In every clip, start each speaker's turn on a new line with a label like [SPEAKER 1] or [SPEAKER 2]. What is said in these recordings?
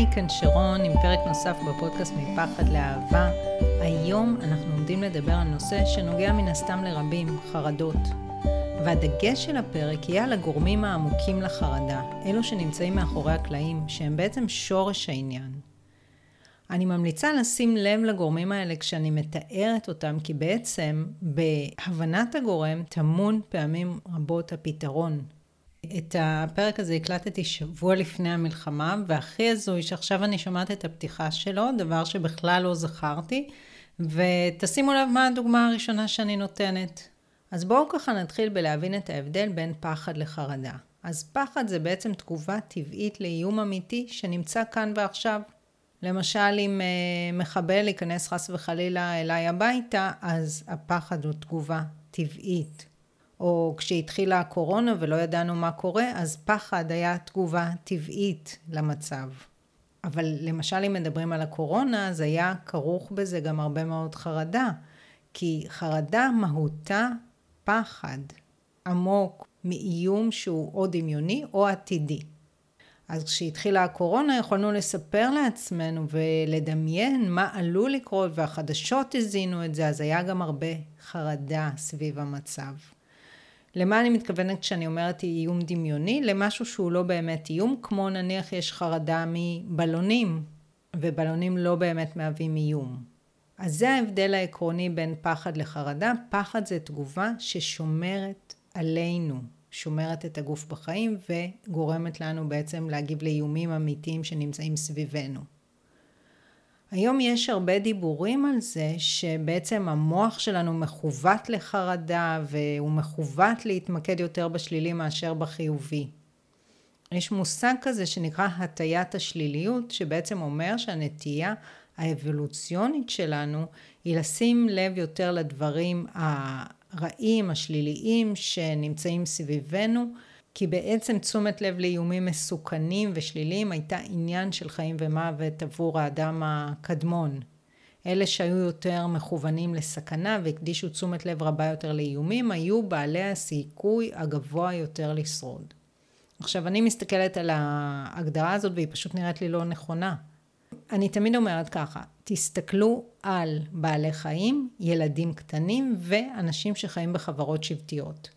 [SPEAKER 1] היי, כאן שרון עם פרק נוסף בפודקאסט מפחד לאהבה. היום אנחנו עומדים לדבר על נושא שנוגע מן הסתם לרבים, חרדות. והדגש של הפרק יהיה על הגורמים העמוקים לחרדה, אלו שנמצאים מאחורי הקלעים, שהם בעצם שורש העניין. אני ממליצה לשים לב לגורמים האלה כשאני מתארת אותם, כי בעצם בהבנת הגורם טמון פעמים רבות הפתרון. את הפרק הזה הקלטתי שבוע לפני המלחמה, והכי הזוי שעכשיו אני שומעת את הפתיחה שלו, דבר שבכלל לא זכרתי, ותשימו לב מה הדוגמה הראשונה שאני נותנת. אז בואו ככה נתחיל בלהבין את ההבדל בין פחד לחרדה. אז פחד זה בעצם תגובה טבעית לאיום אמיתי שנמצא כאן ועכשיו. למשל, אם uh, מחבל ייכנס חס וחלילה אליי הביתה, אז הפחד הוא תגובה טבעית. או כשהתחילה הקורונה ולא ידענו מה קורה, אז פחד היה תגובה טבעית למצב. אבל למשל אם מדברים על הקורונה, אז היה כרוך בזה גם הרבה מאוד חרדה. כי חרדה מהותה פחד עמוק מאיום שהוא או דמיוני או עתידי. אז כשהתחילה הקורונה יכולנו לספר לעצמנו ולדמיין מה עלול לקרות והחדשות הזינו את זה, אז היה גם הרבה חרדה סביב המצב. למה אני מתכוונת כשאני אומרת איום דמיוני? למשהו שהוא לא באמת איום, כמו נניח יש חרדה מבלונים, ובלונים לא באמת מהווים איום. אז זה ההבדל העקרוני בין פחד לחרדה. פחד זה תגובה ששומרת עלינו, שומרת את הגוף בחיים וגורמת לנו בעצם להגיב לאיומים אמיתיים שנמצאים סביבנו. היום יש הרבה דיבורים על זה שבעצם המוח שלנו מכוות לחרדה והוא מכוות להתמקד יותר בשלילי מאשר בחיובי. יש מושג כזה שנקרא הטיית השליליות, שבעצם אומר שהנטייה האבולוציונית שלנו היא לשים לב יותר לדברים הרעים, השליליים שנמצאים סביבנו, כי בעצם תשומת לב לאיומים מסוכנים ושליליים הייתה עניין של חיים ומוות עבור האדם הקדמון. אלה שהיו יותר מכוונים לסכנה והקדישו תשומת לב רבה יותר לאיומים, היו בעלי הסיכוי הגבוה יותר לשרוד. עכשיו, אני מסתכלת על ההגדרה הזאת והיא פשוט נראית לי לא נכונה. אני תמיד אומרת ככה, תסתכלו על בעלי חיים, ילדים קטנים ואנשים שחיים בחברות שבטיות.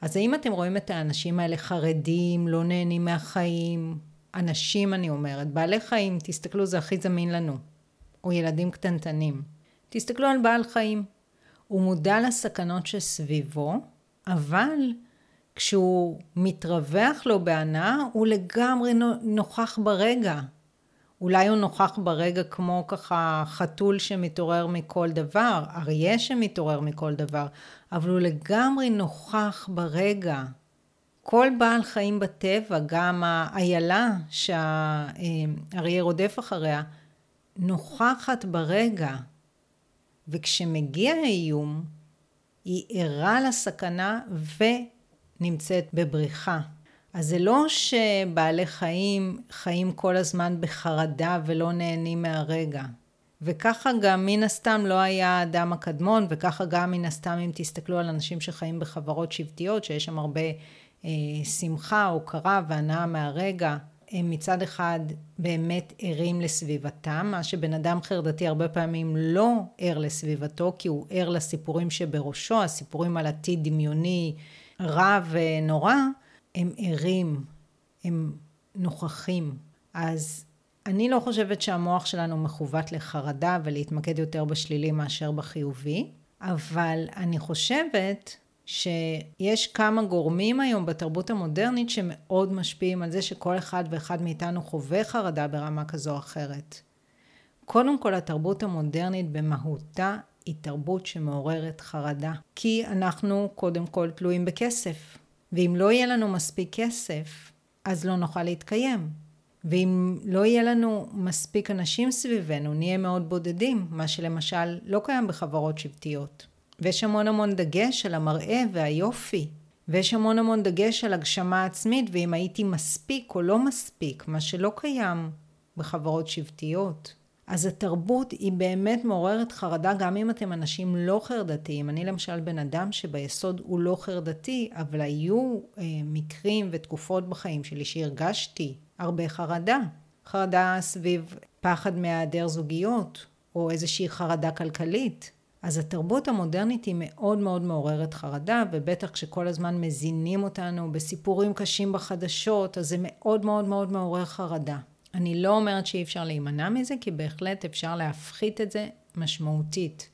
[SPEAKER 1] אז האם אתם רואים את האנשים האלה חרדים, לא נהנים מהחיים? אנשים אני אומרת, בעלי חיים, תסתכלו זה הכי זמין לנו. או ילדים קטנטנים. תסתכלו על בעל חיים. הוא מודע לסכנות שסביבו, אבל כשהוא מתרווח לו בהנאה, הוא לגמרי נוכח ברגע. אולי הוא נוכח ברגע כמו ככה חתול שמתעורר מכל דבר, אריה שמתעורר מכל דבר, אבל הוא לגמרי נוכח ברגע. כל בעל חיים בטבע, גם האיילה שהאריה רודף אחריה, נוכחת ברגע. וכשמגיע האיום, היא ערה לסכנה ונמצאת בבריחה. אז זה לא שבעלי חיים חיים כל הזמן בחרדה ולא נהנים מהרגע. וככה גם מן הסתם לא היה האדם הקדמון, וככה גם מן הסתם אם תסתכלו על אנשים שחיים בחברות שבטיות, שיש שם הרבה אה, שמחה, הוקרה והנאה מהרגע, הם מצד אחד באמת ערים לסביבתם, מה שבן אדם חרדתי הרבה פעמים לא ער לסביבתו, כי הוא ער לסיפורים שבראשו, הסיפורים על עתיד דמיוני רע ונורא, הם ערים, הם נוכחים. אז אני לא חושבת שהמוח שלנו מכוות לחרדה ולהתמקד יותר בשלילי מאשר בחיובי, אבל אני חושבת שיש כמה גורמים היום בתרבות המודרנית שמאוד משפיעים על זה שכל אחד ואחד מאיתנו חווה חרדה ברמה כזו או אחרת. קודם כל התרבות המודרנית במהותה היא תרבות שמעוררת חרדה, כי אנחנו קודם כל תלויים בכסף. ואם לא יהיה לנו מספיק כסף, אז לא נוכל להתקיים. ואם לא יהיה לנו מספיק אנשים סביבנו, נהיה מאוד בודדים, מה שלמשל לא קיים בחברות שבטיות. ויש המון המון דגש על המראה והיופי. ויש המון המון דגש על הגשמה עצמית, ואם הייתי מספיק או לא מספיק, מה שלא קיים בחברות שבטיות. אז התרבות היא באמת מעוררת חרדה גם אם אתם אנשים לא חרדתיים. אני למשל בן אדם שביסוד הוא לא חרדתי, אבל היו אה, מקרים ותקופות בחיים שלי שהרגשתי הרבה חרדה. חרדה סביב פחד מהיעדר זוגיות, או איזושהי חרדה כלכלית. אז התרבות המודרנית היא מאוד מאוד מעוררת חרדה, ובטח כשכל הזמן מזינים אותנו בסיפורים קשים בחדשות, אז זה מאוד מאוד מאוד מעורר חרדה. אני לא אומרת שאי אפשר להימנע מזה, כי בהחלט אפשר להפחית את זה משמעותית.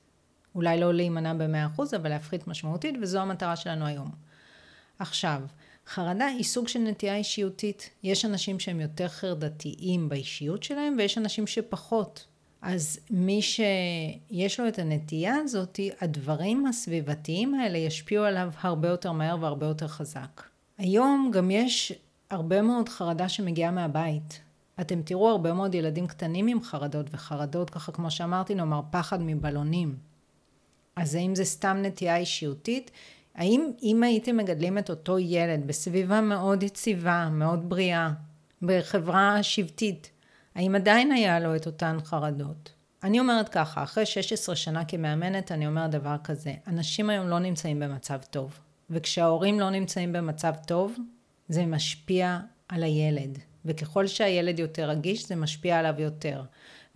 [SPEAKER 1] אולי לא להימנע ב-100%, אבל להפחית משמעותית, וזו המטרה שלנו היום. עכשיו, חרדה היא סוג של נטייה אישיותית. יש אנשים שהם יותר חרדתיים באישיות שלהם, ויש אנשים שפחות. אז מי שיש לו את הנטייה הזאת, הדברים הסביבתיים האלה ישפיעו עליו הרבה יותר מהר והרבה יותר חזק. היום גם יש הרבה מאוד חרדה שמגיעה מהבית. אתם תראו הרבה מאוד ילדים קטנים עם חרדות, וחרדות ככה כמו שאמרתי, נאמר פחד מבלונים. אז האם זה סתם נטייה אישיותית? האם אם הייתם מגדלים את אותו ילד בסביבה מאוד יציבה, מאוד בריאה, בחברה שבטית, האם עדיין היה לו את אותן חרדות? אני אומרת ככה, אחרי 16 שנה כמאמנת, אני אומרת דבר כזה, אנשים היום לא נמצאים במצב טוב, וכשההורים לא נמצאים במצב טוב, זה משפיע על הילד, וככל שהילד יותר רגיש, זה משפיע עליו יותר.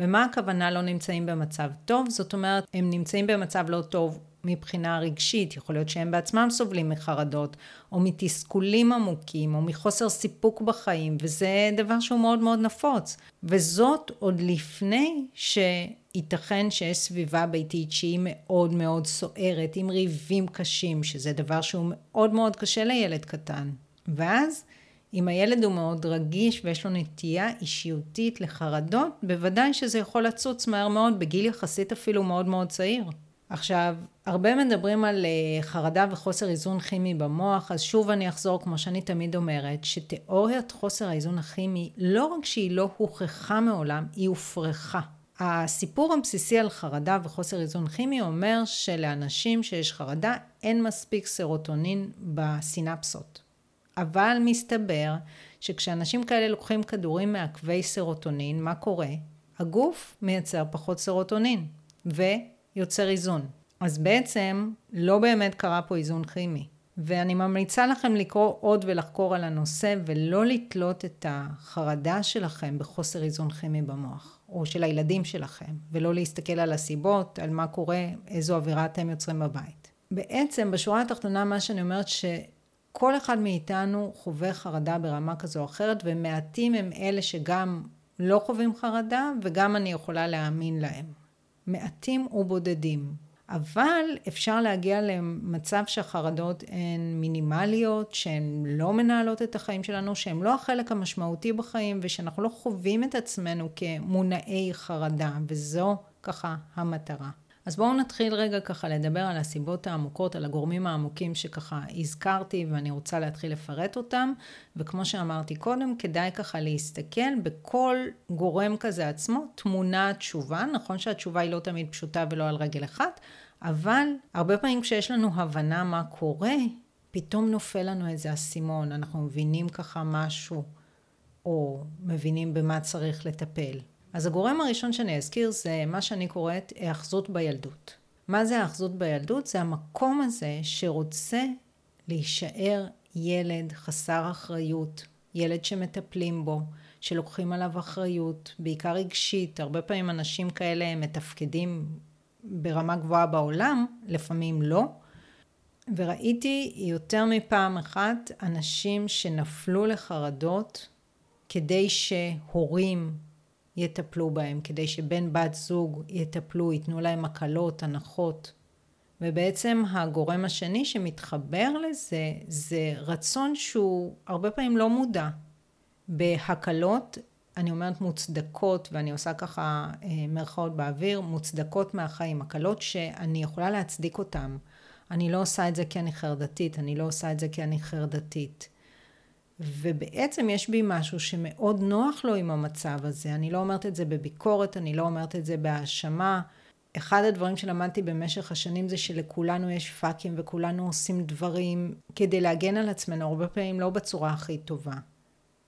[SPEAKER 1] ומה הכוונה לא נמצאים במצב טוב? זאת אומרת, הם נמצאים במצב לא טוב מבחינה רגשית, יכול להיות שהם בעצמם סובלים מחרדות, או מתסכולים עמוקים, או מחוסר סיפוק בחיים, וזה דבר שהוא מאוד מאוד נפוץ. וזאת עוד לפני שייתכן שיש סביבה ביתית שהיא מאוד מאוד סוערת, עם ריבים קשים, שזה דבר שהוא מאוד מאוד קשה לילד קטן. ואז אם הילד הוא מאוד רגיש ויש לו נטייה אישיותית לחרדות, בוודאי שזה יכול לצוץ מהר מאוד, בגיל יחסית אפילו מאוד מאוד צעיר. עכשיו, הרבה מדברים על אה, חרדה וחוסר איזון כימי במוח, אז שוב אני אחזור, כמו שאני תמיד אומרת, שתיאוריית חוסר האיזון הכימי, לא רק שהיא לא הוכחה מעולם, היא הופרכה. הסיפור הבסיסי על חרדה וחוסר איזון כימי אומר שלאנשים שיש חרדה אין מספיק סרוטונין בסינפסות. אבל מסתבר שכשאנשים כאלה לוקחים כדורים מעכבי סרוטונין, מה קורה? הגוף מייצר פחות סרוטונין, ויוצר איזון. אז בעצם לא באמת קרה פה איזון כימי. ואני ממליצה לכם לקרוא עוד ולחקור על הנושא ולא לתלות את החרדה שלכם בחוסר איזון כימי במוח, או של הילדים שלכם, ולא להסתכל על הסיבות, על מה קורה, איזו אווירה אתם יוצרים בבית. בעצם בשורה התחתונה מה שאני אומרת שכל אחד מאיתנו חווה חרדה ברמה כזו או אחרת ומעטים הם אלה שגם לא חווים חרדה וגם אני יכולה להאמין להם. מעטים ובודדים. אבל אפשר להגיע למצב שהחרדות הן מינימליות, שהן לא מנהלות את החיים שלנו, שהן לא החלק המשמעותי בחיים, ושאנחנו לא חווים את עצמנו כמונעי חרדה, וזו ככה המטרה. אז בואו נתחיל רגע ככה לדבר על הסיבות העמוקות, על הגורמים העמוקים שככה הזכרתי ואני רוצה להתחיל לפרט אותם. וכמו שאמרתי קודם, כדאי ככה להסתכל בכל גורם כזה עצמו תמונה תשובה. נכון שהתשובה היא לא תמיד פשוטה ולא על רגל אחת, אבל הרבה פעמים כשיש לנו הבנה מה קורה, פתאום נופל לנו איזה אסימון, אנחנו מבינים ככה משהו, או מבינים במה צריך לטפל. אז הגורם הראשון שאני אזכיר זה מה שאני קוראת היאחזות בילדות. מה זה היאחזות בילדות? זה המקום הזה שרוצה להישאר ילד חסר אחריות, ילד שמטפלים בו, שלוקחים עליו אחריות, בעיקר רגשית. הרבה פעמים אנשים כאלה מתפקדים ברמה גבוהה בעולם, לפעמים לא. וראיתי יותר מפעם אחת אנשים שנפלו לחרדות כדי שהורים יטפלו בהם, כדי שבן בת זוג יטפלו, ייתנו להם הקלות, הנחות. ובעצם הגורם השני שמתחבר לזה, זה רצון שהוא הרבה פעמים לא מודע. בהקלות, אני אומרת מוצדקות, ואני עושה ככה אה, מרכאות באוויר, מוצדקות מהחיים, הקלות שאני יכולה להצדיק אותן. אני לא עושה את זה כי אני חרדתית, אני לא עושה את זה כי אני חרדתית. ובעצם יש בי משהו שמאוד נוח לו עם המצב הזה. אני לא אומרת את זה בביקורת, אני לא אומרת את זה בהאשמה. אחד הדברים שלמדתי במשך השנים זה שלכולנו יש פאקים וכולנו עושים דברים כדי להגן על עצמנו, הרבה פעמים לא בצורה הכי טובה.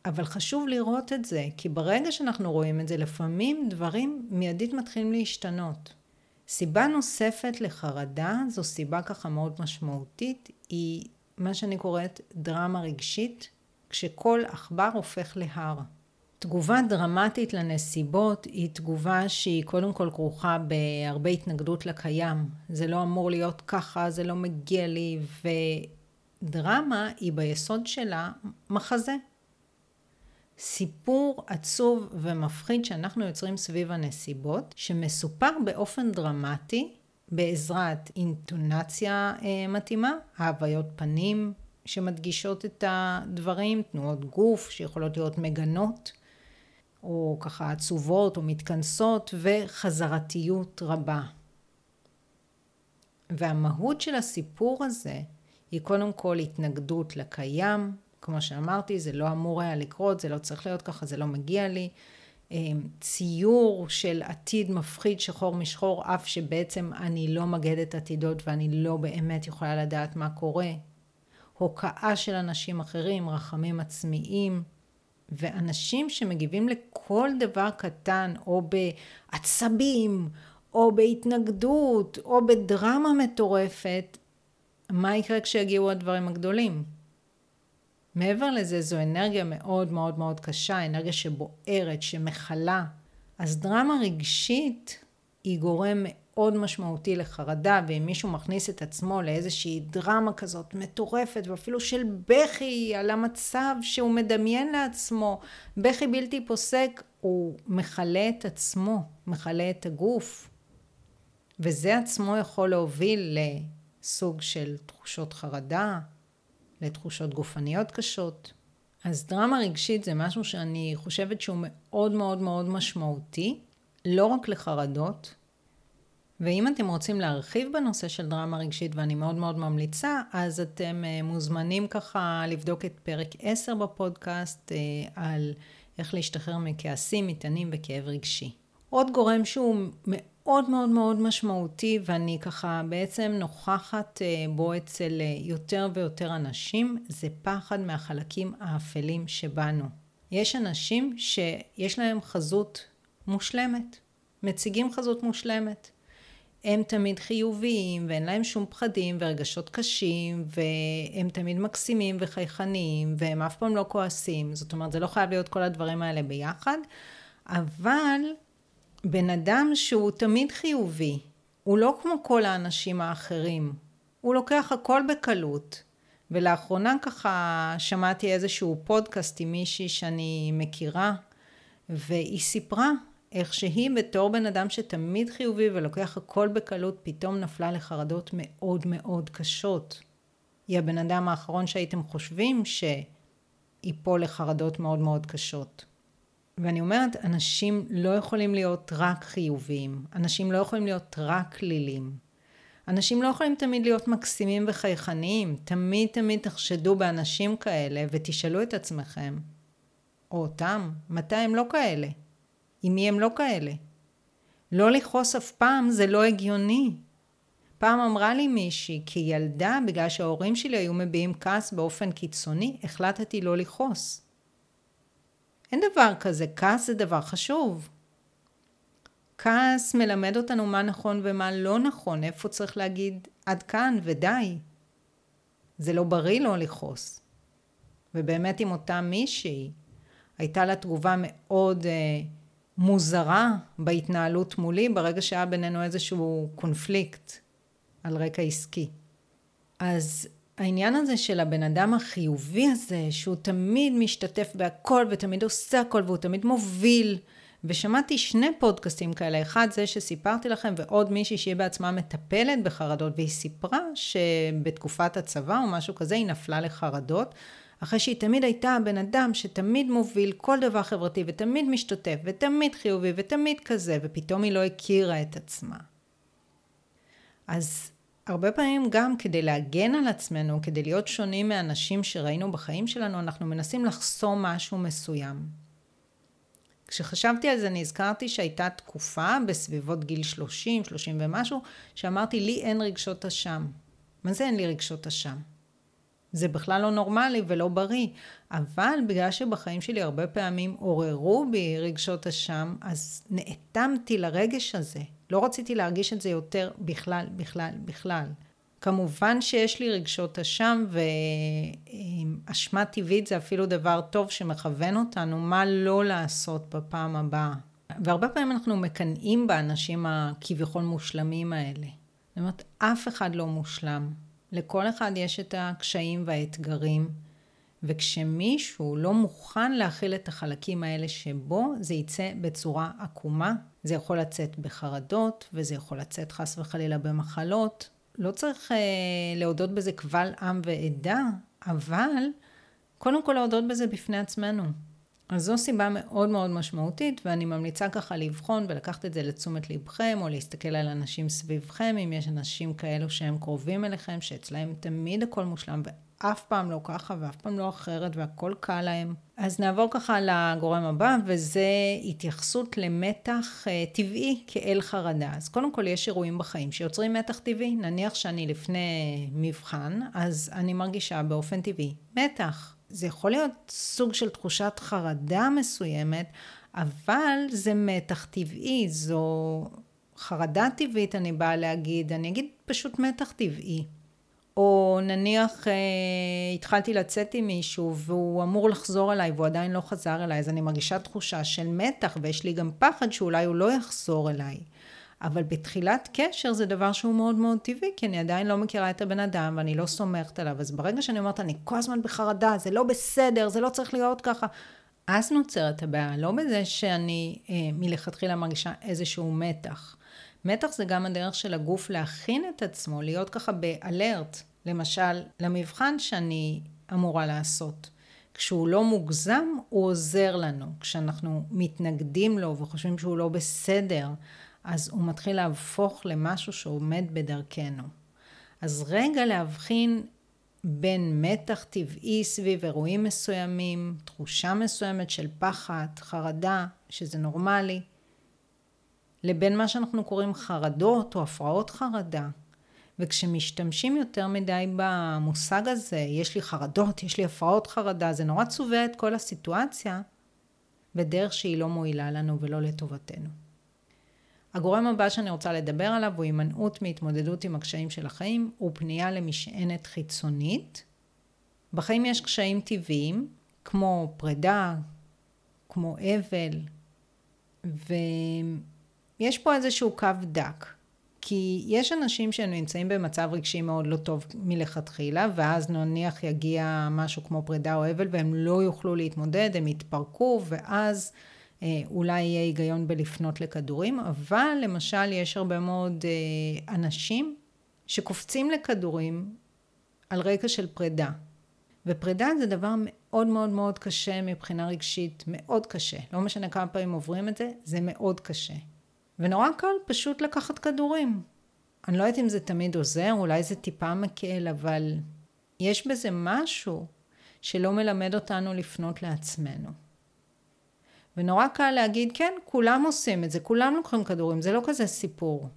[SPEAKER 1] אבל חשוב לראות את זה, כי ברגע שאנחנו רואים את זה, לפעמים דברים מיידית מתחילים להשתנות. סיבה נוספת לחרדה, זו סיבה ככה מאוד משמעותית, היא מה שאני קוראת דרמה רגשית כשכל עכבר הופך להר. תגובה דרמטית לנסיבות היא תגובה שהיא קודם כל כרוכה בהרבה התנגדות לקיים. זה לא אמור להיות ככה, זה לא מגיע לי, ודרמה היא ביסוד שלה מחזה. סיפור עצוב ומפחיד שאנחנו יוצרים סביב הנסיבות, שמסופר באופן דרמטי בעזרת אינטונציה אה, מתאימה, ההוויות פנים שמדגישות את הדברים, תנועות גוף שיכולות להיות מגנות, או ככה עצובות או מתכנסות, וחזרתיות רבה. והמהות של הסיפור הזה היא קודם כל התנגדות לקיים, כמו שאמרתי, זה לא אמור היה לקרות, זה לא צריך להיות ככה, זה לא מגיע לי. אמ, ציור של עתיד מפחיד שחור משחור, אף שבעצם אני לא מגדת עתידות ואני לא באמת יכולה לדעת מה קורה. הוקעה של אנשים אחרים, רחמים עצמיים, ואנשים שמגיבים לכל דבר קטן, או בעצבים, או בהתנגדות, או בדרמה מטורפת, מה יקרה כשיגיעו הדברים הגדולים? מעבר לזה, זו אנרגיה מאוד מאוד מאוד קשה, אנרגיה שבוערת, שמכלה. אז דרמה רגשית היא גורם מאוד משמעותי לחרדה, ואם מישהו מכניס את עצמו לאיזושהי דרמה כזאת מטורפת, ואפילו של בכי על המצב שהוא מדמיין לעצמו, בכי בלתי פוסק, הוא מכלה את עצמו, מכלה את הגוף. וזה עצמו יכול להוביל לסוג של תחושות חרדה, לתחושות גופניות קשות. אז דרמה רגשית זה משהו שאני חושבת שהוא מאוד מאוד מאוד משמעותי, לא רק לחרדות. ואם אתם רוצים להרחיב בנושא של דרמה רגשית, ואני מאוד מאוד ממליצה, אז אתם אה, מוזמנים ככה לבדוק את פרק 10 בפודקאסט אה, על איך להשתחרר מכעסים, מטענים וכאב רגשי. עוד גורם שהוא מאוד מאוד מאוד משמעותי ואני ככה בעצם נוכחת אה, בו אצל יותר ויותר אנשים, זה פחד מהחלקים האפלים שבנו. יש אנשים שיש להם חזות מושלמת, מציגים חזות מושלמת. הם תמיד חיוביים ואין להם שום פחדים ורגשות קשים והם תמיד מקסימים וחייכניים והם אף פעם לא כועסים. זאת אומרת, זה לא חייב להיות כל הדברים האלה ביחד, אבל בן אדם שהוא תמיד חיובי, הוא לא כמו כל האנשים האחרים, הוא לוקח הכל בקלות. ולאחרונה ככה שמעתי איזשהו פודקאסט עם מישהי שאני מכירה, והיא סיפרה איך שהיא בתור בן אדם שתמיד חיובי ולוקח הכל בקלות, פתאום נפלה לחרדות מאוד מאוד קשות. היא הבן אדם האחרון שהייתם חושבים שיפול לחרדות מאוד מאוד קשות. ואני אומרת, אנשים לא יכולים להיות רק חיוביים, אנשים לא יכולים להיות רק כלילים. אנשים לא יכולים תמיד להיות מקסימים וחייכניים, תמיד תמיד תחשדו באנשים כאלה ותשאלו את עצמכם, או אותם, מתי הם לא כאלה? עם מי הם לא כאלה? לא לכעוס אף פעם זה לא הגיוני. פעם אמרה לי מישהי, כילדה, בגלל שההורים שלי היו מביעים כעס באופן קיצוני, החלטתי לא לכעוס. אין דבר כזה, כעס זה דבר חשוב. כעס מלמד אותנו מה נכון ומה לא נכון, איפה צריך להגיד עד כאן ודי. זה לא בריא לא לכעוס. ובאמת עם אותה מישהי, הייתה לה תגובה מאוד אה, מוזרה בהתנהלות מולי, ברגע שהיה בינינו איזשהו קונפליקט על רקע עסקי. אז העניין הזה של הבן אדם החיובי הזה, שהוא תמיד משתתף בהכל ותמיד עושה הכל והוא תמיד מוביל. ושמעתי שני פודקאסטים כאלה, אחד זה שסיפרתי לכם ועוד מישהי שהיא בעצמה מטפלת בחרדות והיא סיפרה שבתקופת הצבא או משהו כזה היא נפלה לחרדות אחרי שהיא תמיד הייתה הבן אדם שתמיד מוביל כל דבר חברתי ותמיד משתתף ותמיד חיובי ותמיד כזה ופתאום היא לא הכירה את עצמה. אז הרבה פעמים גם כדי להגן על עצמנו, כדי להיות שונים מאנשים שראינו בחיים שלנו, אנחנו מנסים לחסום משהו מסוים. כשחשבתי על זה נזכרתי שהייתה תקופה בסביבות גיל 30, 30 ומשהו, שאמרתי לי אין רגשות אשם. מה זה אין לי רגשות אשם? זה בכלל לא נורמלי ולא בריא, אבל בגלל שבחיים שלי הרבה פעמים עוררו בי רגשות אשם, אז נאטמתי לרגש הזה. לא רציתי להרגיש את זה יותר בכלל, בכלל, בכלל. כמובן שיש לי רגשות אשם אשמה טבעית זה אפילו דבר טוב שמכוון אותנו מה לא לעשות בפעם הבאה. והרבה פעמים אנחנו מקנאים באנשים הכביכול מושלמים האלה. זאת אומרת, אף אחד לא מושלם. לכל אחד יש את הקשיים והאתגרים, וכשמישהו לא מוכן להכיל את החלקים האלה שבו, זה יצא בצורה עקומה. זה יכול לצאת בחרדות, וזה יכול לצאת חס וחלילה במחלות. לא צריך אה, להודות בזה קבל עם ועדה, אבל קודם כל להודות בזה בפני עצמנו. אז זו סיבה מאוד מאוד משמעותית, ואני ממליצה ככה לבחון ולקחת את זה לתשומת לבכם, או להסתכל על אנשים סביבכם, אם יש אנשים כאלו שהם קרובים אליכם, שאצלהם תמיד הכל מושלם, ואף פעם לא ככה, ואף פעם לא אחרת, והכל קל להם. אז נעבור ככה לגורם הבא, וזה התייחסות למתח uh, טבעי כאל חרדה. אז קודם כל יש אירועים בחיים שיוצרים מתח טבעי. נניח שאני לפני מבחן, אז אני מרגישה באופן טבעי מתח. זה יכול להיות סוג של תחושת חרדה מסוימת, אבל זה מתח טבעי, זו חרדה טבעית אני באה להגיד, אני אגיד פשוט מתח טבעי. או נניח אה, התחלתי לצאת עם מישהו והוא אמור לחזור אליי והוא עדיין לא חזר אליי, אז אני מרגישה תחושה של מתח ויש לי גם פחד שאולי הוא לא יחזור אליי. אבל בתחילת קשר זה דבר שהוא מאוד מאוד טבעי, כי אני עדיין לא מכירה את הבן אדם ואני לא סומכת עליו. אז ברגע שאני אומרת, אני כל הזמן בחרדה, זה לא בסדר, זה לא צריך להיות ככה, אז נוצרת הבעיה, לא בזה שאני אה, מלכתחילה מרגישה איזשהו מתח. מתח זה גם הדרך של הגוף להכין את עצמו, להיות ככה באלרט, למשל, למבחן שאני אמורה לעשות. כשהוא לא מוגזם, הוא עוזר לנו. כשאנחנו מתנגדים לו וחושבים שהוא לא בסדר, אז הוא מתחיל להפוך למשהו שעומד בדרכנו. אז רגע להבחין בין מתח טבעי סביב אירועים מסוימים, תחושה מסוימת של פחד, חרדה, שזה נורמלי, לבין מה שאנחנו קוראים חרדות או הפרעות חרדה. וכשמשתמשים יותר מדי במושג הזה, יש לי חרדות, יש לי הפרעות חרדה, זה נורא צובע את כל הסיטואציה בדרך שהיא לא מועילה לנו ולא לטובתנו. הגורם הבא שאני רוצה לדבר עליו הוא הימנעות מהתמודדות עם הקשיים של החיים, הוא פנייה למשענת חיצונית. בחיים יש קשיים טבעיים, כמו פרידה, כמו אבל, ויש פה איזשהו קו דק. כי יש אנשים שהם נמצאים במצב רגשי מאוד לא טוב מלכתחילה, ואז נניח יגיע משהו כמו פרידה או אבל, והם לא יוכלו להתמודד, הם יתפרקו, ואז אולי יהיה היגיון בלפנות לכדורים, אבל למשל יש הרבה מאוד אה, אנשים שקופצים לכדורים על רקע של פרידה. ופרידה זה דבר מאוד מאוד מאוד קשה מבחינה רגשית, מאוד קשה. לא משנה כמה פעמים עוברים את זה, זה מאוד קשה. ונורא קל פשוט לקחת כדורים. אני לא יודעת אם זה תמיד עוזר, אולי זה טיפה מקל, אבל יש בזה משהו שלא מלמד אותנו לפנות לעצמנו. ונורא קל להגיד, כן, כולם עושים את זה, כולם לוקחים כדורים, זה לא כזה סיפור.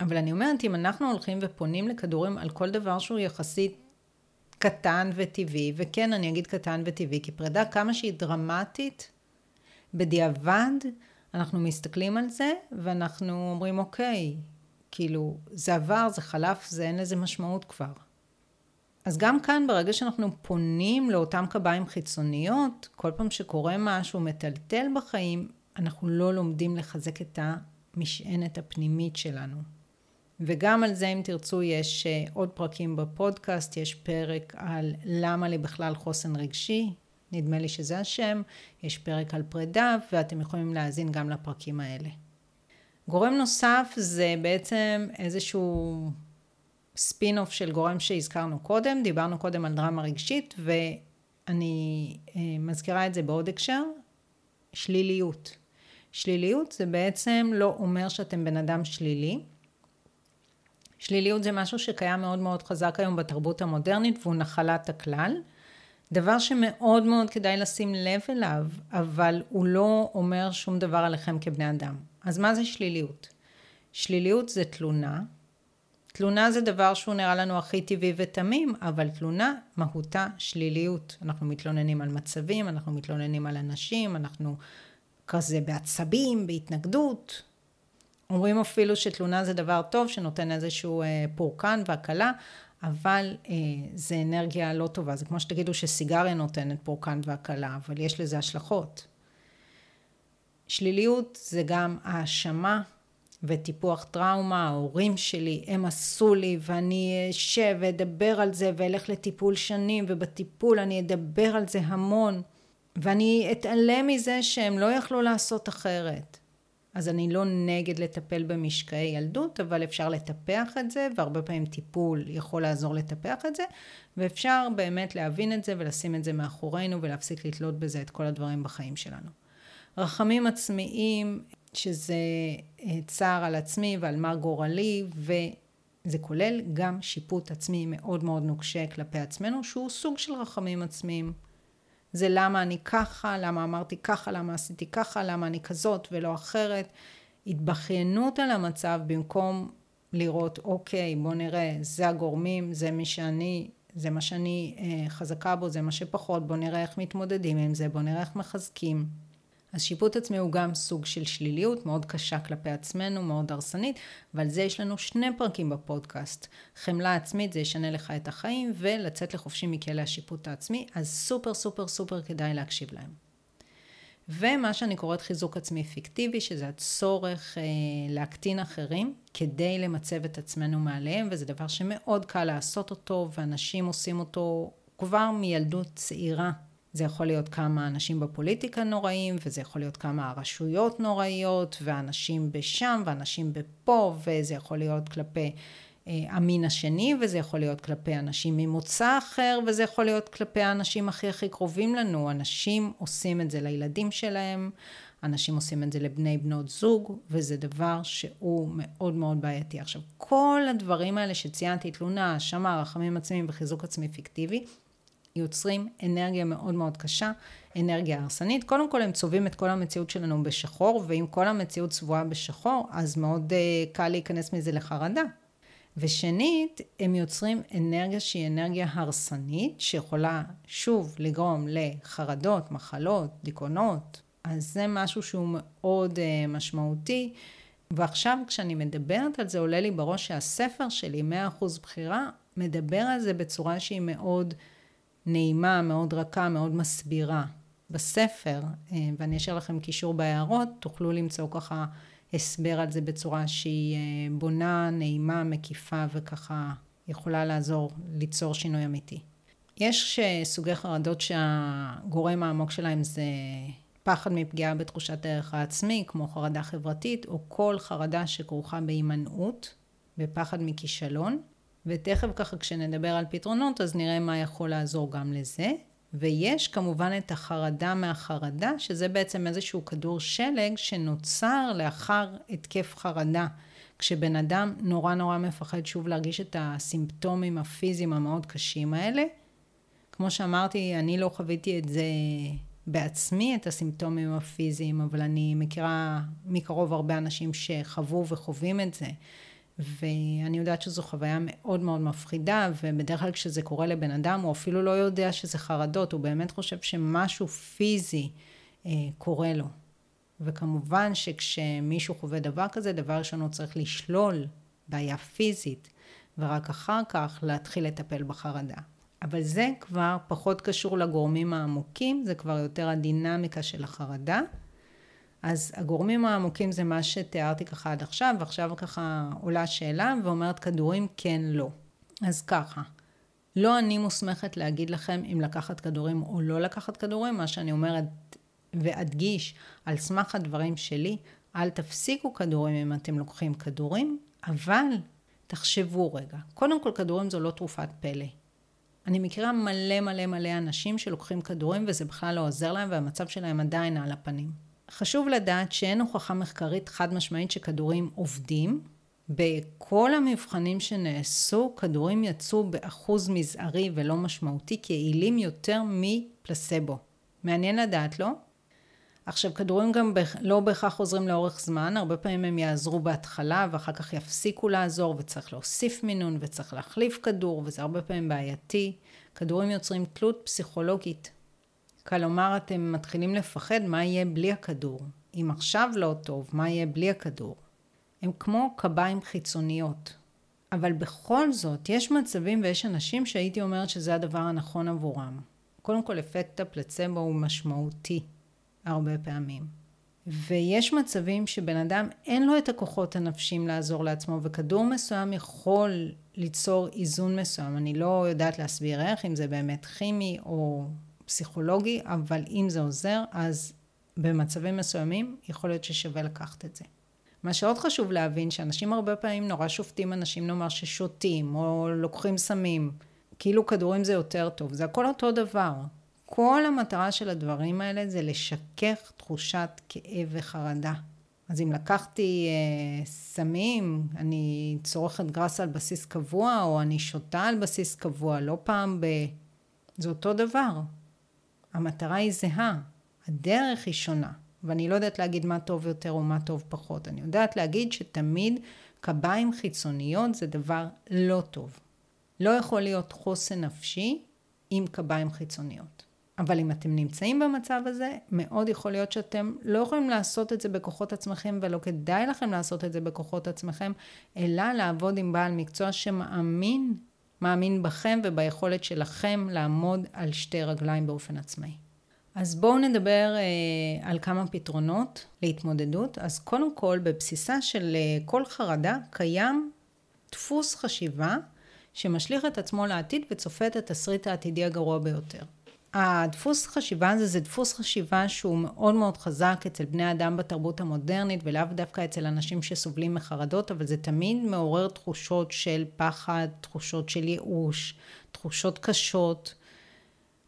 [SPEAKER 1] אבל אני אומרת, אם אנחנו הולכים ופונים לכדורים על כל דבר שהוא יחסית קטן וטבעי, וכן, אני אגיד קטן וטבעי, כי פרידה כמה שהיא דרמטית, בדיעבד אנחנו מסתכלים על זה, ואנחנו אומרים, אוקיי, כאילו, זה עבר, זה חלף, זה אין לזה משמעות כבר. אז גם כאן, ברגע שאנחנו פונים לאותם קביים חיצוניות, כל פעם שקורה משהו מטלטל בחיים, אנחנו לא לומדים לחזק את המשענת הפנימית שלנו. וגם על זה, אם תרצו, יש אה, עוד פרקים בפודקאסט, יש פרק על למה לי בכלל חוסן רגשי, נדמה לי שזה השם, יש פרק על פרידה, ואתם יכולים להאזין גם לפרקים האלה. גורם נוסף זה בעצם איזשהו ספין אוף של גורם שהזכרנו קודם, דיברנו קודם על דרמה רגשית ואני אה, מזכירה את זה בעוד הקשר, שליליות. שליליות זה בעצם לא אומר שאתם בן אדם שלילי. שליליות זה משהו שקיים מאוד מאוד חזק היום בתרבות המודרנית והוא נחלת הכלל. דבר שמאוד מאוד כדאי לשים לב אליו, אבל הוא לא אומר שום דבר עליכם כבני אדם. אז מה זה שליליות? שליליות זה תלונה, תלונה זה דבר שהוא נראה לנו הכי טבעי ותמים, אבל תלונה מהותה שליליות. אנחנו מתלוננים על מצבים, אנחנו מתלוננים על אנשים, אנחנו כזה בעצבים, בהתנגדות. אומרים אפילו שתלונה זה דבר טוב, שנותן איזשהו אה, פורקן והקלה, אבל אה, זה אנרגיה לא טובה. זה כמו שתגידו שסיגריה נותנת פורקן והקלה, אבל יש לזה השלכות. שליליות זה גם האשמה וטיפוח טראומה, ההורים שלי, הם עשו לי ואני אשב ואדבר על זה ואלך לטיפול שנים ובטיפול אני אדבר על זה המון ואני אתעלם מזה שהם לא יכלו לעשות אחרת. אז אני לא נגד לטפל במשקעי ילדות, אבל אפשר לטפח את זה, והרבה פעמים טיפול יכול לעזור לטפח את זה, ואפשר באמת להבין את זה ולשים את זה מאחורינו ולהפסיק לתלות בזה את כל הדברים בחיים שלנו. רחמים עצמיים, שזה אה, צער על עצמי ועל מר גורלי, וזה כולל גם שיפוט עצמי מאוד מאוד נוקשה כלפי עצמנו, שהוא סוג של רחמים עצמיים. זה למה אני ככה, למה אמרתי ככה, למה עשיתי ככה, למה אני כזאת ולא אחרת. התבכיינות על המצב במקום לראות, אוקיי, בוא נראה, זה הגורמים, זה מי שאני, זה מה שאני אה, חזקה בו, זה מה שפחות, בוא נראה איך מתמודדים עם זה, בוא נראה איך מחזקים. אז שיפוט עצמי הוא גם סוג של שליליות, מאוד קשה כלפי עצמנו, מאוד הרסנית, ועל זה יש לנו שני פרקים בפודקאסט. חמלה עצמית זה ישנה לך את החיים, ולצאת לחופשי מכלא השיפוט העצמי, אז סופר סופר סופר כדאי להקשיב להם. ומה שאני קוראת חיזוק עצמי פיקטיבי, שזה הצורך אה, להקטין אחרים כדי למצב את עצמנו מעליהם, וזה דבר שמאוד קל לעשות אותו, ואנשים עושים אותו כבר מילדות צעירה. זה יכול להיות כמה אנשים בפוליטיקה נוראים, וזה יכול להיות כמה רשויות נוראיות, ואנשים בשם, ואנשים בפה, וזה יכול להיות כלפי אה, המין השני, וזה יכול להיות כלפי אנשים ממוצא אחר, וזה יכול להיות כלפי האנשים הכי הכי קרובים לנו. אנשים עושים את זה לילדים שלהם, אנשים עושים את זה לבני בנות זוג, וזה דבר שהוא מאוד מאוד בעייתי. עכשיו, כל הדברים האלה שציינתי, תלונה, האשמה, רחמים עצמיים וחיזוק עצמי פיקטיבי, יוצרים אנרגיה מאוד מאוד קשה, אנרגיה הרסנית. קודם כל הם צובעים את כל המציאות שלנו בשחור, ואם כל המציאות צבועה בשחור, אז מאוד uh, קל להיכנס מזה לחרדה. ושנית, הם יוצרים אנרגיה שהיא אנרגיה הרסנית, שיכולה שוב לגרום לחרדות, מחלות, דיכאונות. אז זה משהו שהוא מאוד uh, משמעותי. ועכשיו כשאני מדברת על זה, עולה לי בראש שהספר שלי, 100% בחירה, מדבר על זה בצורה שהיא מאוד נעימה, מאוד רכה, מאוד מסבירה. בספר, אה, ואני אשאיר לכם קישור בהערות, תוכלו למצוא ככה הסבר על זה בצורה שהיא אה, בונה, נעימה, מקיפה וככה יכולה לעזור ליצור שינוי אמיתי. יש אה, סוגי חרדות שהגורם העמוק שלהם זה פחד מפגיעה בתחושת הערך העצמי, כמו חרדה חברתית, או כל חרדה שכרוכה בהימנעות, בפחד מכישלון. ותכף ככה כשנדבר על פתרונות אז נראה מה יכול לעזור גם לזה. ויש כמובן את החרדה מהחרדה, שזה בעצם איזשהו כדור שלג שנוצר לאחר התקף חרדה. כשבן אדם נורא נורא מפחד שוב להרגיש את הסימפטומים הפיזיים המאוד קשים האלה. כמו שאמרתי, אני לא חוויתי את זה בעצמי, את הסימפטומים הפיזיים, אבל אני מכירה מקרוב הרבה אנשים שחוו וחווים את זה. ואני יודעת שזו חוויה מאוד מאוד מפחידה, ובדרך כלל כשזה קורה לבן אדם, הוא אפילו לא יודע שזה חרדות, הוא באמת חושב שמשהו פיזי אה, קורה לו. וכמובן שכשמישהו חווה דבר כזה, דבר ראשון הוא צריך לשלול בעיה פיזית, ורק אחר כך להתחיל לטפל בחרדה. אבל זה כבר פחות קשור לגורמים העמוקים, זה כבר יותר הדינמיקה של החרדה. אז הגורמים העמוקים זה מה שתיארתי ככה עד עכשיו, ועכשיו ככה עולה שאלה ואומרת כדורים כן לא. אז ככה, לא אני מוסמכת להגיד לכם אם לקחת כדורים או לא לקחת כדורים, מה שאני אומרת ואדגיש על סמך הדברים שלי, אל תפסיקו כדורים אם אתם לוקחים כדורים, אבל תחשבו רגע. קודם כל כדורים זו לא תרופת פלא. אני מכירה מלא מלא מלא אנשים שלוקחים כדורים וזה בכלל לא עוזר להם והמצב שלהם עדיין על הפנים. חשוב לדעת שאין הוכחה מחקרית חד משמעית שכדורים עובדים. בכל המבחנים שנעשו, כדורים יצאו באחוז מזערי ולא משמעותי כיעילים יותר מפלסבו. מעניין לדעת, לא? עכשיו, כדורים גם לא בהכרח עוזרים לאורך זמן, הרבה פעמים הם יעזרו בהתחלה ואחר כך יפסיקו לעזור וצריך להוסיף מינון וצריך להחליף כדור וזה הרבה פעמים בעייתי. כדורים יוצרים תלות פסיכולוגית כלומר, אתם מתחילים לפחד מה יהיה בלי הכדור. אם עכשיו לא טוב, מה יהיה בלי הכדור? הם כמו קביים חיצוניות. אבל בכל זאת, יש מצבים ויש אנשים שהייתי אומרת שזה הדבר הנכון עבורם. קודם כל, אפקט הפלצבו הוא משמעותי הרבה פעמים. ויש מצבים שבן אדם אין לו את הכוחות הנפשיים לעזור לעצמו, וכדור מסוים יכול ליצור איזון מסוים. אני לא יודעת להסביר איך, אם זה באמת כימי או פסיכולוגי, אבל אם זה עוזר, אז במצבים מסוימים יכול להיות ששווה לקחת את זה. מה שעוד חשוב להבין, שאנשים הרבה פעמים נורא שופטים אנשים נאמר ששותים, או לוקחים סמים, כאילו כדורים זה יותר טוב, זה הכל אותו דבר. כל המטרה של הדברים האלה זה לשכך תחושת כאב וחרדה. אז אם לקחתי אה, סמים, אני צורכת גראס על בסיס קבוע, או אני שותה על בסיס קבוע, לא פעם ב... זה אותו דבר. המטרה היא זהה, הדרך היא שונה. ואני לא יודעת להגיד מה טוב יותר או מה טוב פחות. אני יודעת להגיד שתמיד קביים חיצוניות זה דבר לא טוב. לא יכול להיות חוסן נפשי עם קביים חיצוניות. אבל אם אתם נמצאים במצב הזה, מאוד יכול להיות שאתם לא יכולים לעשות את זה בכוחות עצמכם, ולא כדאי לכם לעשות את זה בכוחות עצמכם, אלא לעבוד עם בעל מקצוע שמאמין, מאמין בכם וביכולת שלכם לעמוד על שתי רגליים באופן עצמאי. אז בואו נדבר אה, על כמה פתרונות להתמודדות. אז קודם כל, בבסיסה של אה, כל חרדה קיים דפוס חשיבה שמשליך את עצמו לעתיד וצופה את התסריט העתידי הגרוע ביותר. הדפוס חשיבה הזה זה דפוס חשיבה שהוא מאוד מאוד חזק אצל בני אדם בתרבות המודרנית ולאו דווקא אצל אנשים שסובלים מחרדות, אבל זה תמיד מעורר תחושות של פחד, תחושות של ייאוש, תחושות קשות.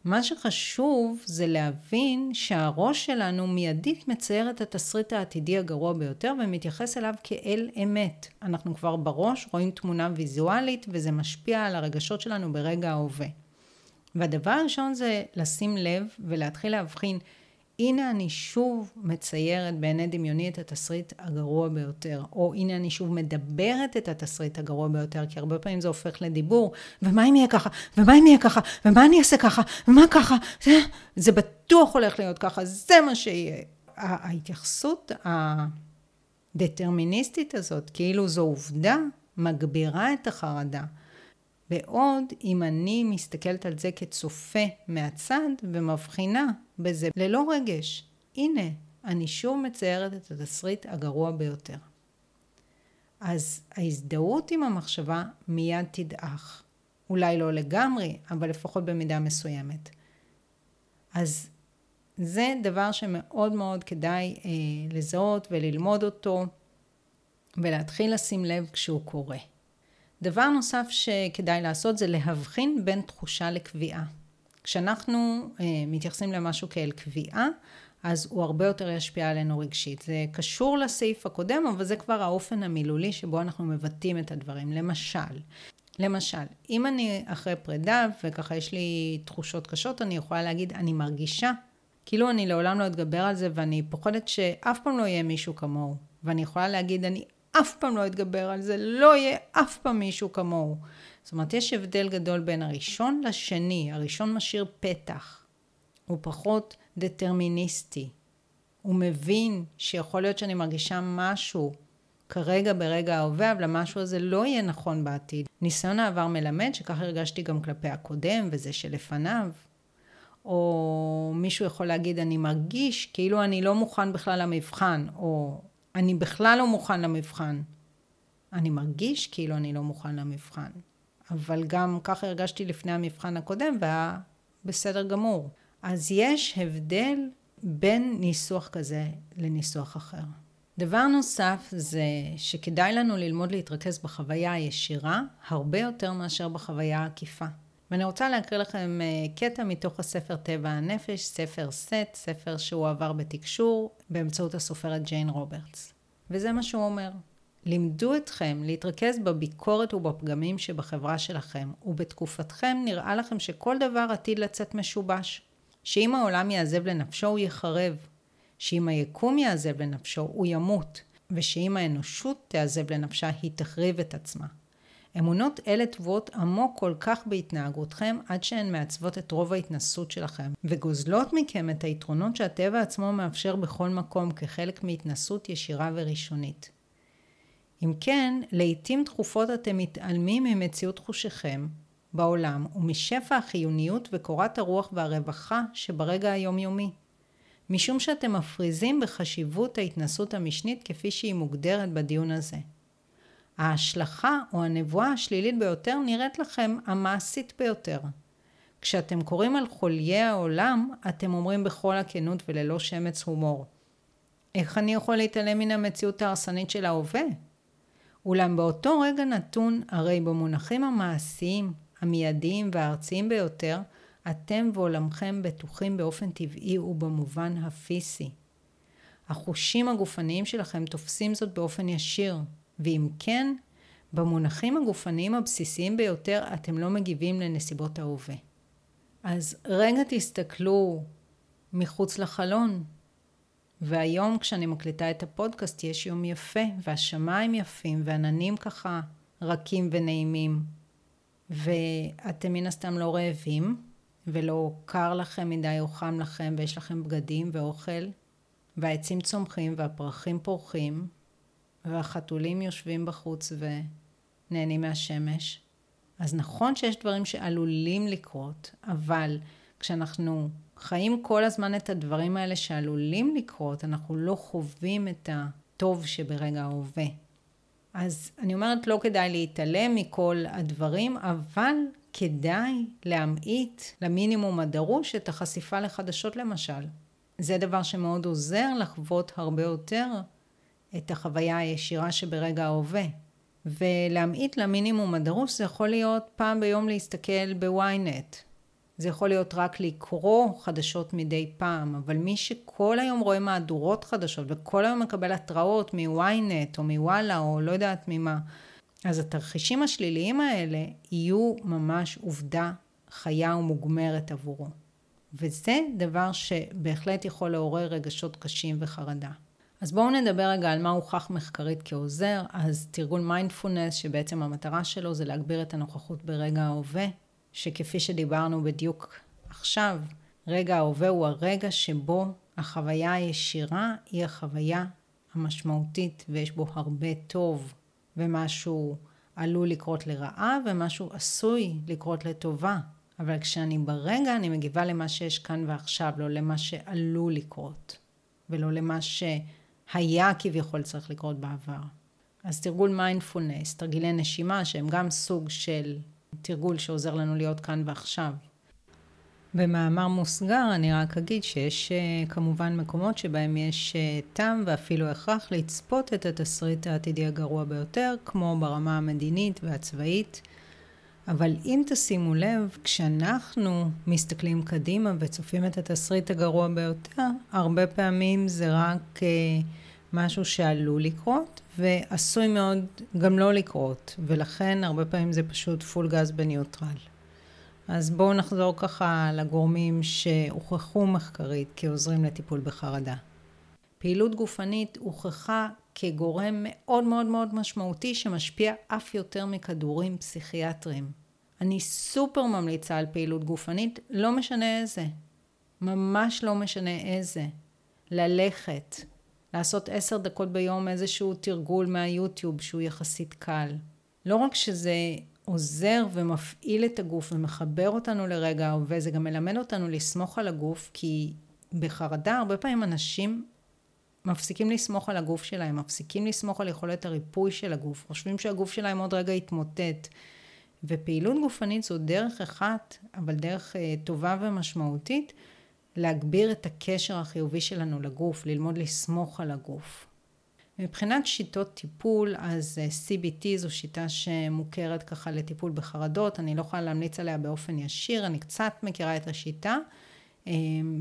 [SPEAKER 1] מה שחשוב זה להבין שהראש שלנו מיידית מצייר את התסריט העתידי הגרוע ביותר ומתייחס אליו כאל אמת. אנחנו כבר בראש רואים תמונה ויזואלית וזה משפיע על הרגשות שלנו ברגע ההווה. והדבר הראשון זה לשים לב ולהתחיל להבחין, הנה אני שוב מציירת בעיני דמיוני את התסריט הגרוע ביותר, או הנה אני שוב מדברת את התסריט הגרוע ביותר, כי הרבה פעמים זה הופך לדיבור, ומה אם יהיה ככה, ומה אם יהיה ככה, ומה אני אעשה ככה, ומה ככה, זה, זה בטוח הולך להיות ככה, זה מה שיהיה. ההתייחסות הדטרמיניסטית הזאת, כאילו זו עובדה, מגבירה את החרדה. בעוד אם אני מסתכלת על זה כצופה מהצד ומבחינה בזה ללא רגש, הנה, אני שוב מציירת את התסריט הגרוע ביותר. אז ההזדהות עם המחשבה מיד תדעך. אולי לא לגמרי, אבל לפחות במידה מסוימת. אז זה דבר שמאוד מאוד כדאי אה, לזהות וללמוד אותו ולהתחיל לשים לב כשהוא קורה. דבר נוסף שכדאי לעשות זה להבחין בין תחושה לקביעה. כשאנחנו אה, מתייחסים למשהו כאל קביעה, אז הוא הרבה יותר ישפיע עלינו רגשית. זה קשור לסעיף הקודם, אבל זה כבר האופן המילולי שבו אנחנו מבטאים את הדברים. למשל, למשל, אם אני אחרי פרידה וככה יש לי תחושות קשות, אני יכולה להגיד, אני מרגישה כאילו אני לעולם לא אתגבר על זה ואני פוחדת שאף פעם לא יהיה מישהו כמוהו. ואני יכולה להגיד, אני אף פעם לא אתגבר על זה, לא יהיה אף פעם מישהו כמוהו. זאת אומרת, יש הבדל גדול בין הראשון לשני. הראשון משאיר פתח. הוא פחות דטרמיניסטי. הוא מבין שיכול להיות שאני מרגישה משהו כרגע ברגע ההווה, אבל המשהו הזה לא יהיה נכון בעתיד. ניסיון העבר מלמד שככה הרגשתי גם כלפי הקודם וזה שלפניו. או מישהו יכול להגיד, אני מרגיש כאילו אני לא מוכן בכלל למבחן, או אני בכלל לא מוכן למבחן. אני מרגיש כאילו אני לא מוכן למבחן. אבל גם ככה הרגשתי לפני המבחן הקודם והיה בסדר גמור. אז יש הבדל בין ניסוח כזה לניסוח אחר. דבר נוסף זה שכדאי לנו ללמוד להתרכז בחוויה הישירה הרבה יותר מאשר בחוויה העקיפה. ואני רוצה להקריא לכם אה, קטע מתוך הספר טבע הנפש, ספר סט, ספר שהוא עבר בתקשור באמצעות הסופרת ג'יין רוברטס. וזה מה שהוא אומר. לימדו אתכם להתרכז בביקורת ובפגמים שבחברה שלכם, ובתקופתכם נראה לכם שכל דבר עתיד לצאת משובש. שאם העולם יעזב לנפשו הוא יחרב, שאם היקום יעזב לנפשו הוא ימות, ושאם האנושות תעזב לנפשה היא תחריב את עצמה. אמונות אלה טבועות עמוק כל כך בהתנהגותכם עד שהן מעצבות את רוב ההתנסות שלכם, וגוזלות מכם את היתרונות שהטבע עצמו מאפשר בכל מקום כחלק מהתנסות ישירה וראשונית. אם כן, לעתים תכופות אתם מתעלמים ממציאות חושיכם בעולם ומשפע החיוניות וקורת הרוח והרווחה שברגע היומיומי. משום שאתם מפריזים בחשיבות ההתנסות המשנית כפי שהיא מוגדרת בדיון הזה. ההשלכה או הנבואה השלילית ביותר נראית לכם המעשית ביותר. כשאתם קוראים על חוליי העולם, אתם אומרים בכל הכנות וללא שמץ הומור. איך אני יכול להתעלם מן המציאות ההרסנית של ההווה? אולם באותו רגע נתון, הרי במונחים המעשיים, המיידיים והארציים ביותר, אתם ועולמכם בטוחים באופן טבעי ובמובן הפיזי. החושים הגופניים שלכם תופסים זאת באופן ישיר, ואם כן, במונחים הגופניים הבסיסיים ביותר אתם לא מגיבים לנסיבות ההווה. אז רגע תסתכלו מחוץ לחלון, והיום כשאני מקליטה את הפודקאסט יש יום יפה, והשמיים יפים, ועננים ככה רכים ונעימים. ואתם מן הסתם לא רעבים, ולא קר לכם מדי או חם לכם, ויש לכם בגדים ואוכל, והעצים צומחים והפרחים פורחים, והחתולים יושבים בחוץ ונהנים מהשמש. אז נכון שיש דברים שעלולים לקרות, אבל כשאנחנו חיים כל הזמן את הדברים האלה שעלולים לקרות, אנחנו לא חווים את הטוב שברגע ההווה. אז אני אומרת, לא כדאי להתעלם מכל הדברים, אבל כדאי להמעיט למינימום הדרוש את החשיפה לחדשות למשל. זה דבר שמאוד עוזר לחוות הרבה יותר את החוויה הישירה שברגע ההווה. ולהמעיט למינימום הדרוש זה יכול להיות פעם ביום להסתכל בוויינט. זה יכול להיות רק לקרוא חדשות מדי פעם, אבל מי שכל היום רואה מהדורות חדשות וכל היום מקבל התראות מוויינט או מוואלה או לא יודעת ממה, אז התרחישים השליליים האלה יהיו ממש עובדה חיה ומוגמרת עבורו. וזה דבר שבהחלט יכול לעורר רגשות קשים וחרדה. אז בואו נדבר רגע על מה הוכח מחקרית כעוזר. אז תרגול מיינדפולנס, שבעצם המטרה שלו זה להגביר את הנוכחות ברגע ההווה, שכפי שדיברנו בדיוק עכשיו, רגע ההווה הוא הרגע שבו החוויה הישירה היא החוויה המשמעותית ויש בו הרבה טוב ומשהו עלול לקרות לרעה ומשהו עשוי לקרות לטובה. אבל כשאני ברגע אני מגיבה למה שיש כאן ועכשיו, לא למה שעלול לקרות ולא למה שהיה כביכול צריך לקרות בעבר. אז תרגול מיינדפולנס, תרגילי נשימה שהם גם סוג של תרגול שעוזר לנו להיות כאן ועכשיו. במאמר מוסגר אני רק אגיד שיש אה, כמובן מקומות שבהם יש אה, טעם ואפילו הכרח לצפות את התסריט העתידי הגרוע ביותר, כמו ברמה המדינית והצבאית. אבל אם תשימו לב, כשאנחנו מסתכלים קדימה וצופים את התסריט הגרוע ביותר, הרבה פעמים זה רק אה, משהו שעלול לקרות, ועשוי מאוד גם לא לקרות, ולכן הרבה פעמים זה פשוט פול גז בניוטרל. אז בואו נחזור ככה לגורמים שהוכחו מחקרית כעוזרים לטיפול בחרדה. פעילות גופנית הוכחה כגורם מאוד מאוד מאוד משמעותי שמשפיע אף יותר מכדורים פסיכיאטריים. אני סופר ממליצה על פעילות גופנית, לא משנה איזה. ממש לא משנה איזה. ללכת, לעשות עשר דקות ביום איזשהו תרגול מהיוטיוב שהוא יחסית קל. לא רק שזה עוזר ומפעיל את הגוף ומחבר אותנו לרגע ההווה, זה גם מלמד אותנו לסמוך על הגוף, כי בחרדה הרבה פעמים אנשים מפסיקים לסמוך על הגוף שלהם, מפסיקים לסמוך על יכולת הריפוי של הגוף, חושבים שהגוף שלהם עוד רגע יתמוטט. ופעילות גופנית זו דרך אחת, אבל דרך uh, טובה ומשמעותית, להגביר את הקשר החיובי שלנו לגוף, ללמוד לסמוך על הגוף. מבחינת שיטות טיפול, אז אה, CBT זו שיטה שמוכרת ככה לטיפול בחרדות, אני לא יכולה להמליץ עליה באופן ישיר, אני קצת מכירה את השיטה. אה,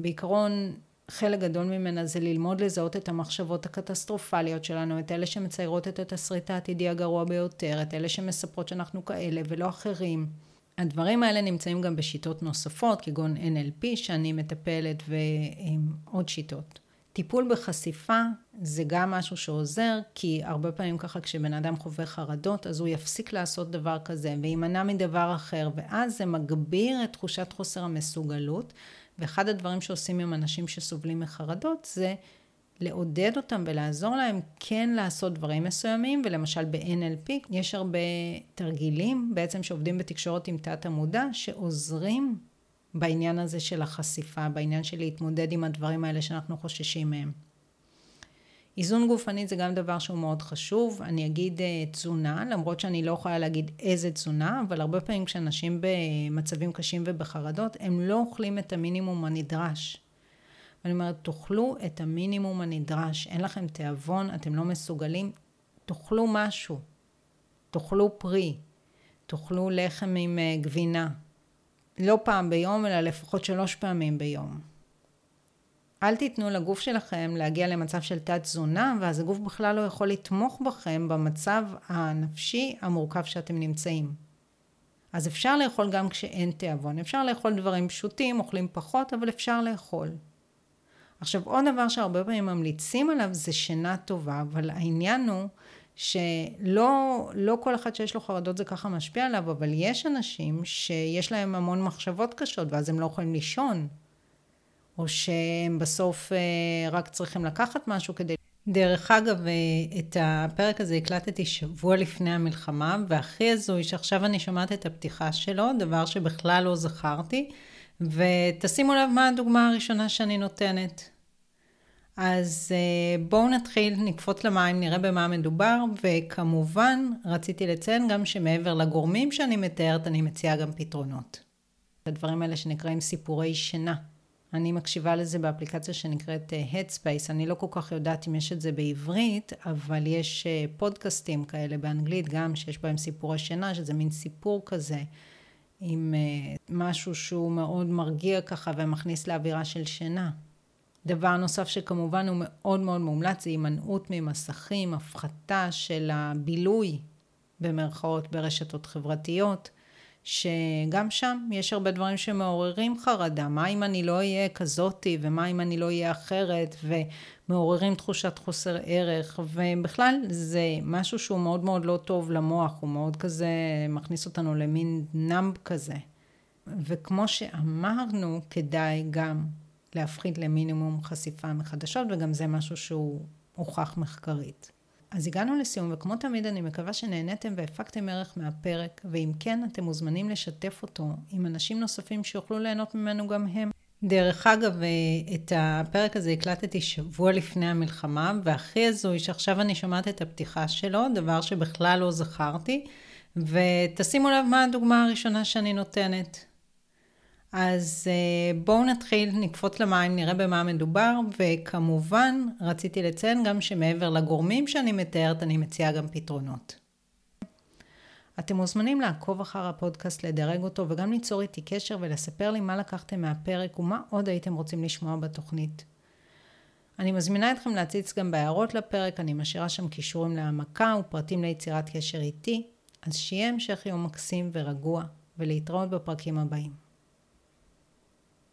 [SPEAKER 1] בעיקרון, חלק גדול ממנה זה ללמוד לזהות את המחשבות הקטסטרופליות שלנו, את אלה שמציירות את התסריט העתידי הגרוע ביותר, את אלה שמספרות שאנחנו כאלה ולא אחרים. הדברים האלה נמצאים גם בשיטות נוספות, כגון NLP שאני מטפלת ועוד שיטות. טיפול בחשיפה זה גם משהו שעוזר, כי הרבה פעמים ככה כשבן אדם חווה חרדות, אז הוא יפסיק לעשות דבר כזה ויימנע מדבר אחר, ואז זה מגביר את תחושת חוסר המסוגלות. ואחד הדברים שעושים עם אנשים שסובלים מחרדות זה לעודד אותם ולעזור להם כן לעשות דברים מסוימים, ולמשל ב-NLP יש הרבה תרגילים בעצם שעובדים בתקשורת עם תת המודע, שעוזרים בעניין הזה של החשיפה, בעניין של להתמודד עם הדברים האלה שאנחנו חוששים מהם. איזון גופנית זה גם דבר שהוא מאוד חשוב. אני אגיד אה, תזונה, למרות שאני לא יכולה להגיד איזה תזונה, אבל הרבה פעמים כשאנשים במצבים קשים ובחרדות, הם לא אוכלים את המינימום הנדרש. ואני אומרת, תאכלו את המינימום הנדרש. אין לכם תיאבון, אתם לא מסוגלים, תאכלו משהו. תאכלו פרי. תאכלו לחם עם אה, גבינה. לא פעם ביום, אלא לפחות שלוש פעמים ביום. אל תיתנו לגוף שלכם להגיע למצב של תת תזונה, ואז הגוף בכלל לא יכול לתמוך בכם במצב הנפשי המורכב שאתם נמצאים. אז אפשר לאכול גם כשאין תיאבון. אפשר לאכול דברים פשוטים, אוכלים פחות, אבל אפשר לאכול. עכשיו, עוד דבר שהרבה פעמים ממליצים עליו זה שינה טובה, אבל העניין הוא שלא לא כל אחד שיש לו חרדות זה ככה משפיע עליו, אבל יש אנשים שיש להם המון מחשבות קשות, ואז הם לא יכולים לישון. או שהם בסוף אה, רק צריכים לקחת משהו כדי... דרך אגב, אה, את הפרק הזה הקלטתי שבוע לפני המלחמה, והכי הזוי שעכשיו אני שומעת את הפתיחה שלו, דבר שבכלל לא זכרתי, ותשימו לב מה הדוגמה הראשונה שאני נותנת. אז אה, בואו נתחיל, נקפוץ למים, נראה במה מדובר, וכמובן רציתי לציין גם שמעבר לגורמים שאני מתארת, אני מציעה גם פתרונות. הדברים האלה שנקראים סיפורי שינה. אני מקשיבה לזה באפליקציה שנקראת אה, Headspace, אני לא כל כך יודעת אם יש את זה בעברית, אבל יש אה, פודקאסטים כאלה באנגלית גם, שיש בהם סיפורי שינה, שזה מין סיפור כזה, עם משהו שהוא מאוד מרגיע ככה ומכניס לאווירה של שינה. דבר נוסף שכמובן הוא מאוד מאוד מומלץ, זה הימנעות ממסכים, הפחתה של הבילוי במרכאות ברשתות חברתיות. שגם שם יש הרבה דברים שמעוררים חרדה. מה אם אני לא אהיה כזאתי, ומה אם אני לא אהיה אחרת, ומעוררים תחושת חוסר ערך, ובכלל זה משהו שהוא מאוד מאוד לא טוב למוח, הוא מאוד כזה מכניס אותנו למין נאמב כזה. וכמו שאמרנו, כדאי גם להפחית למינימום חשיפה מחדשות, וגם זה משהו שהוא הוכח מחקרית. אז הגענו לסיום, וכמו תמיד אני מקווה שנהניתם והפקתם ערך מהפרק, ואם כן, אתם מוזמנים לשתף אותו עם אנשים נוספים שיוכלו ליהנות ממנו גם הם. דרך אגב, אה, את הפרק הזה הקלטתי שבוע לפני המלחמה, והכי הזוי שעכשיו אני שומעת את הפתיחה שלו, דבר שבכלל לא זכרתי, ותשימו לב מה הדוגמה הראשונה שאני נותנת. אז אה, בואו נתחיל, נקפוץ למים, נראה במה מדובר, וכמובן רציתי לציין גם שמעבר לגורמים שאני מתארת, אני מציעה גם פתרונות. אתם מוזמנים לעקוב אחר הפודקאסט, לדרג אותו, וגם ליצור איתי קשר ולספר לי מה לקחתם מהפרק ומה עוד הייתם רוצים לשמוע בתוכנית. אני מזמינה אתכם להציץ גם בהערות לפרק, אני משאירה שם קישורים להעמקה ופרטים ליצירת קשר איתי, אז שיהיה המשך יום מקסים ורגוע, ולהתראות בפרקים הבאים.